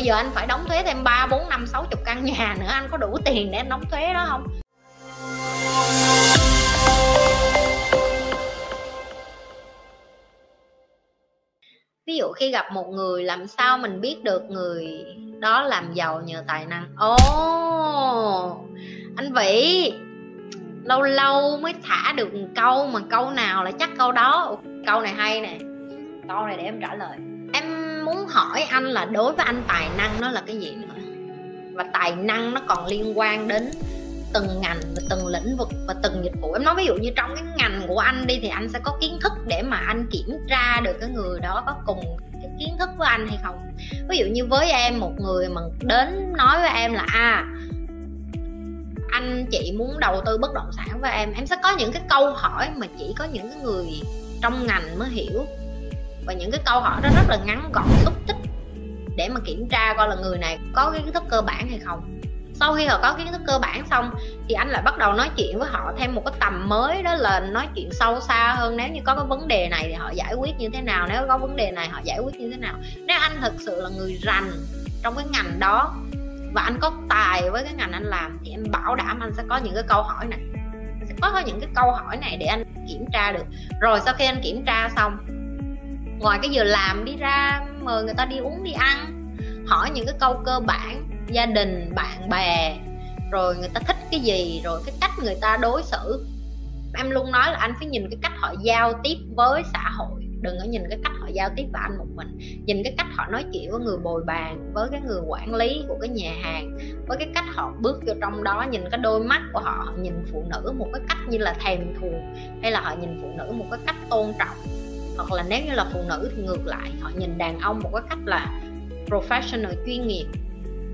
bây giờ anh phải đóng thuế thêm 3, 4, 5, 60 căn nhà nữa anh có đủ tiền để anh đóng thuế đó không? Ví dụ khi gặp một người làm sao mình biết được người đó làm giàu nhờ tài năng? Ồ oh, anh vĩ lâu lâu mới thả được một câu mà câu nào là chắc câu đó. Câu này hay nè. Câu này để em trả lời muốn hỏi anh là đối với anh tài năng nó là cái gì nữa? Và tài năng nó còn liên quan đến từng ngành và từng lĩnh vực và từng dịch vụ. Em nói ví dụ như trong cái ngành của anh đi thì anh sẽ có kiến thức để mà anh kiểm tra được cái người đó có cùng cái kiến thức với anh hay không? Ví dụ như với em, một người mà đến nói với em là à anh chị muốn đầu tư bất động sản với em. Em sẽ có những cái câu hỏi mà chỉ có những cái người trong ngành mới hiểu và những cái câu hỏi đó rất là ngắn gọn, xúc tích để mà kiểm tra coi là người này có kiến thức cơ bản hay không. Sau khi họ có kiến thức cơ bản xong thì anh lại bắt đầu nói chuyện với họ thêm một cái tầm mới, đó là nói chuyện sâu xa hơn. Nếu như có cái vấn đề này thì họ giải quyết như thế nào, nếu có vấn đề này họ giải quyết như thế nào. Nếu anh thực sự là người rành trong cái ngành đó và anh có tài với cái ngành anh làm thì em bảo đảm anh sẽ có những cái câu hỏi này. Sẽ có những cái câu hỏi này để anh kiểm tra được. Rồi sau khi anh kiểm tra xong ngoài cái giờ làm đi ra, mời người ta đi uống, đi ăn. Hỏi những cái câu cơ bản, gia đình, bạn bè, rồi người ta thích cái gì, rồi cái cách người ta đối xử. Em luôn nói là anh phải nhìn cái cách họ giao tiếp với xã hội. Đừng có nhìn cái cách họ giao tiếp với anh một mình. Nhìn cái cách họ nói chuyện với người bồi bàn, với cái người quản lý của cái nhà hàng, với cái cách họ bước vô trong đó. Nhìn cái đôi mắt của họ họ nhìn phụ nữ một cái cách như là thèm thuồng, hay là họ nhìn phụ nữ một cái cách tôn trọng hoặc là nếu như là phụ nữ thì ngược lại, họ nhìn đàn ông một cái cách là professional, chuyên nghiệp,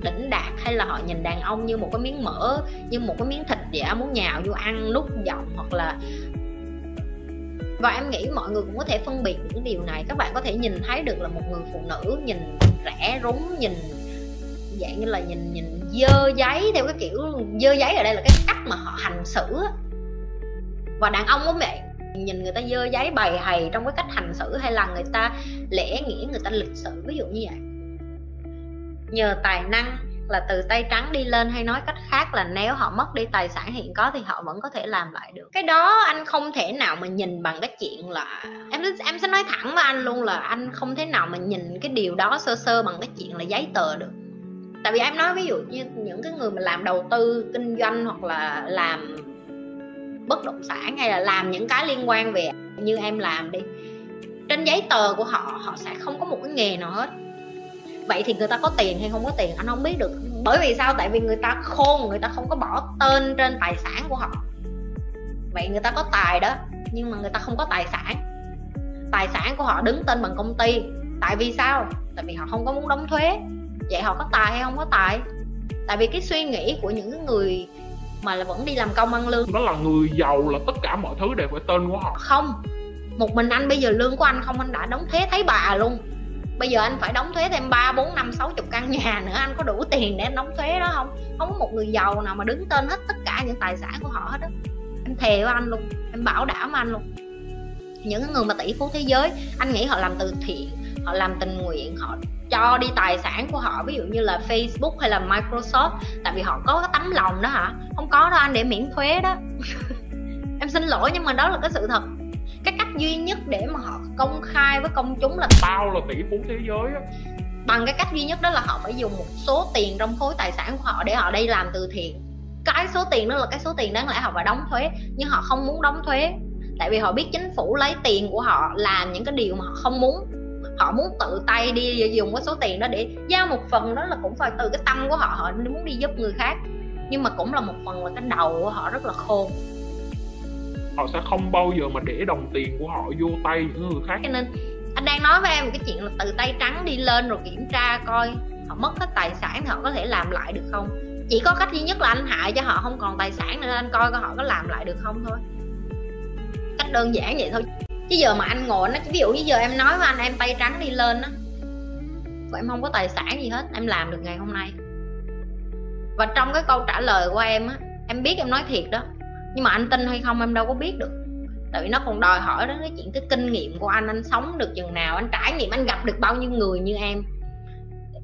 đỉnh đạt, hay là họ nhìn đàn ông như một cái miếng mỡ, như một cái miếng thịt giả muốn nhào vô ăn, nút giọng hoặc là và em nghĩ mọi người cũng có thể phân biệt những điều này. Các bạn có thể nhìn thấy được là một người phụ nữ nhìn rẻ rúng, nhìn dạng như là nhìn nhìn dơ giấy, theo cái kiểu dơ giấy ở đây là cái cách mà họ hành xử và đàn ông cũng vậy nhìn người ta dơ giấy bày hầy trong cái cách hành xử hay là người ta lễ nghĩa người ta lịch sự, ví dụ như vậy. Nhờ tài năng là từ tay trắng đi lên hay nói cách khác là nếu họ mất đi tài sản hiện có thì họ vẫn có thể làm lại được. Cái đó anh không thể nào mà nhìn bằng cái chuyện là em em sẽ nói thẳng với anh luôn là anh không thể nào mà nhìn cái điều đó sơ sơ bằng cái chuyện là giấy tờ được. Tại vì em nói ví dụ như những cái người mà làm đầu tư kinh doanh hoặc là làm bất động sản hay là làm những cái liên quan về như em làm đi. Trên giấy tờ của họ họ sẽ không có một cái nghề nào hết. Vậy thì người ta có tiền hay không có tiền anh không biết được. Bởi vì sao? Tại vì người ta khôn, người ta không có bỏ tên trên tài sản của họ. Vậy người ta có tài đó, nhưng mà người ta không có tài sản. Tài sản của họ đứng tên bằng công ty. Tại vì sao? Tại vì họ không có muốn đóng thuế. Vậy họ có tài hay không có tài? Tại vì cái suy nghĩ của những người mà là vẫn đi làm công ăn lương. Nó là người giàu là tất cả mọi thứ đều phải tên của họ. Không một mình anh bây giờ lương của anh không anh đã đóng thuế thấy bà luôn. Bây giờ anh phải đóng thuế thêm 3, 4, 5, 60 căn nhà nữa anh có đủ tiền để anh đóng thuế đó không? Không có một người giàu nào mà đứng tên hết tất cả những tài sản của họ hết á. Em thề với anh luôn em bảo đảm anh luôn. Những người mà tỷ phú thế giới anh nghĩ họ làm từ thiện họ làm tình nguyện họ cho đi tài sản của họ ví dụ như là Facebook hay là Microsoft tại vì họ có cái tấm lòng đó hả? Không có đâu anh để miễn thuế đó. Em xin lỗi nhưng mà đó là cái sự thật. Cái cách duy nhất để mà họ công khai với công chúng là tao là tỷ phú thế giới á. Bằng cái cách duy nhất đó là họ phải dùng một số tiền trong khối tài sản của họ để họ đi làm từ thiện. Cái số tiền đó là cái số tiền đáng lẽ họ phải đóng thuế nhưng họ không muốn đóng thuế. Tại vì họ biết chính phủ lấy tiền của họ làm những cái điều mà họ không muốn họ muốn tự tay đi dùng cái số tiền đó để giao một phần đó là cũng phải từ cái tâm của họ họ muốn đi giúp người khác. Nhưng mà cũng là một phần là cái đầu của họ rất là khôn. Họ sẽ không bao giờ mà để đồng tiền của họ vô tay những người khác. Cho nên anh đang nói với em cái chuyện là từ tay trắng đi lên rồi kiểm tra coi họ mất hết tài sản thì họ có thể làm lại được không. Chỉ có cách duy nhất là anh hại cho họ không còn tài sản nữa anh coi coi họ có làm lại được không thôi. Cách đơn giản vậy thôi chứ giờ mà anh ngồi, nó ví dụ như giờ em nói với anh, em tay trắng đi lên á và em không có tài sản gì hết, em làm được ngày hôm nay. Và trong cái câu trả lời của em á, em biết em nói thiệt đó, nhưng mà anh tin hay không em đâu có biết được. Tại vì nó còn đòi hỏi đó cái chuyện cái kinh nghiệm của anh anh sống được chừng nào, anh trải nghiệm, anh gặp được bao nhiêu người như em.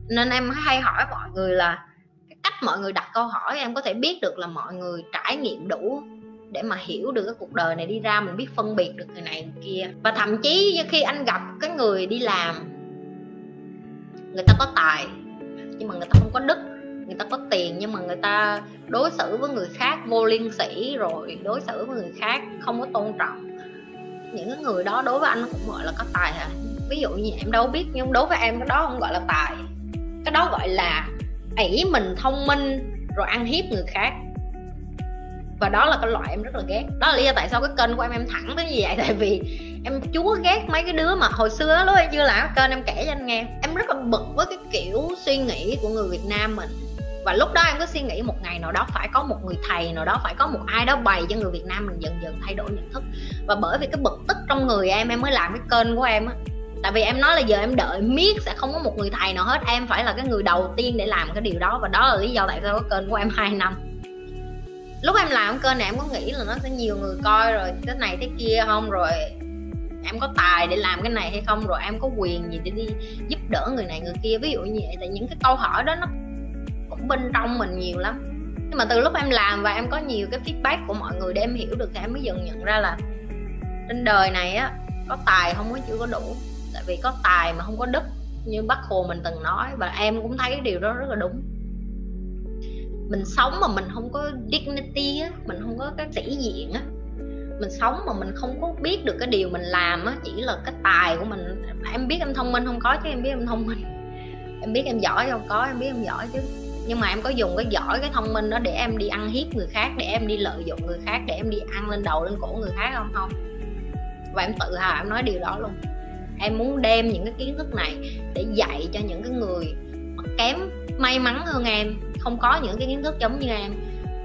Nên em hay hỏi mọi người là, cái cách mọi người đặt câu hỏi, em có thể biết được là mọi người trải nghiệm đủ để mà hiểu được cái cuộc đời này đi ra, mình biết phân biệt được người này người kia. Và thậm chí khi anh gặp cái người đi làm, người ta có tài, nhưng mà người ta không có đức, người ta có tiền, nhưng mà người ta đối xử với người khác vô liên sĩ rồi, đối xử với người khác không có tôn trọng. Những cái người đó đối với anh cũng gọi là có tài hả? Ví dụ như em đâu biết, nhưng đối với em cái đó không gọi là tài. Cái đó gọi là ỷ mình, thông minh, rồi ăn hiếp người khác và đó là cái loại em rất là ghét. Đó là lý do tại sao cái kênh của em em thẳng tới như vậy. Tại vì em chúa ghét mấy cái đứa mà hồi xưa lúc em chưa làm kênh, em kể cho anh nghe. Em rất là bực với cái kiểu suy nghĩ của người Việt Nam mình. Và lúc đó em có suy nghĩ một ngày nào đó phải có một người thầy, nào đó phải có một ai đó bày cho người Việt Nam mình dần dần thay đổi nhận thức. Và bởi vì cái bực tức trong người em em mới làm cái kênh của em á. Tại vì em nói là giờ em đợi miết sẽ không có một người thầy nào hết. Em phải là cái người đầu tiên để làm cái điều đó. Và đó là lý do tại sao cái kênh của em 2 năm lúc em làm kênh này em có nghĩ là nó sẽ nhiều người coi rồi cái này thế kia không? Rồi em có tài để làm cái này hay không? Rồi em có quyền gì để đi giúp đỡ người này người kia? Ví dụ như vậy, tại những cái câu hỏi đó nó cũng bên trong mình nhiều lắm. Nhưng mà từ lúc em làm và em có nhiều cái feedback của mọi người để em hiểu được thì em mới dần nhận ra là trên đời này á, có tài không có chưa có đủ. Tại vì có tài mà không có đức như bác hồ mình từng nói và em cũng thấy cái điều đó rất là đúng mình sống mà mình không có dignity á, mình không có cái sĩ diện á. Mình sống mà mình không có biết được cái điều mình làm á, chỉ là cái tài của mình. Em biết em thông minh không có chứ em biết em thông minh. Em biết em giỏi không có, em biết em giỏi chứ. Nhưng mà em có dùng cái giỏi, cái thông minh đó để em đi ăn hiếp người khác, để em đi lợi dụng người khác, để em đi ăn lên đầu lên cổ người khác không? Không. Và em tự hào em nói điều đó luôn. Em muốn đem những cái kiến thức này để dạy cho những cái người kém may mắn hơn em không có những cái kiến thức giống như em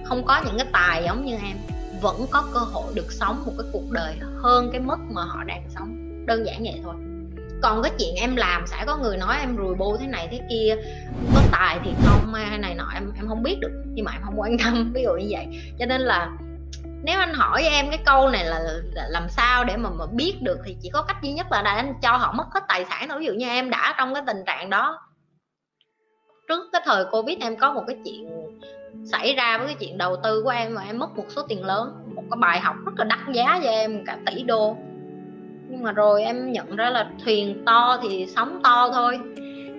không có những cái tài giống như em vẫn có cơ hội được sống một cái cuộc đời hơn cái mức mà họ đang sống. Đơn giản vậy thôi. Còn cái chuyện em làm sẽ có người nói em rùi bô thế này thế kia có tài thì không hay này nọ em em không biết được nhưng mà em không quan tâm ví dụ như vậy. Cho nên là nếu anh hỏi em cái câu này là, là làm sao để mà mà biết được thì chỉ có cách duy nhất là anh cho họ mất hết tài sản thôi. Ví dụ như em đã trong cái tình trạng đó trước cái thời covid em có một cái chuyện xảy ra với cái chuyện đầu tư của em mà em mất một số tiền lớn. Một cái bài học rất là đắt giá cho em cả tỷ đô. Nhưng mà rồi em nhận ra là thuyền to thì sóng to thôi.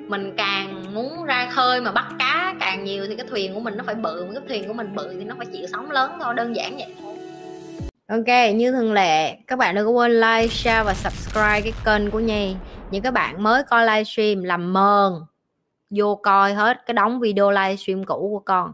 Mình càng muốn ra khơi mà bắt cá càng nhiều thì cái thuyền của mình nó phải bự. Cái thuyền của mình bự thì nó phải chịu sóng lớn thôi đơn giản vậy thôi. Ok, như thường lệ, các bạn đừng có quên like, share và subscribe cái kênh của Nhi. Những các bạn mới coi livestream làm mờn vô coi hết cái đóng video livestream cũ của con.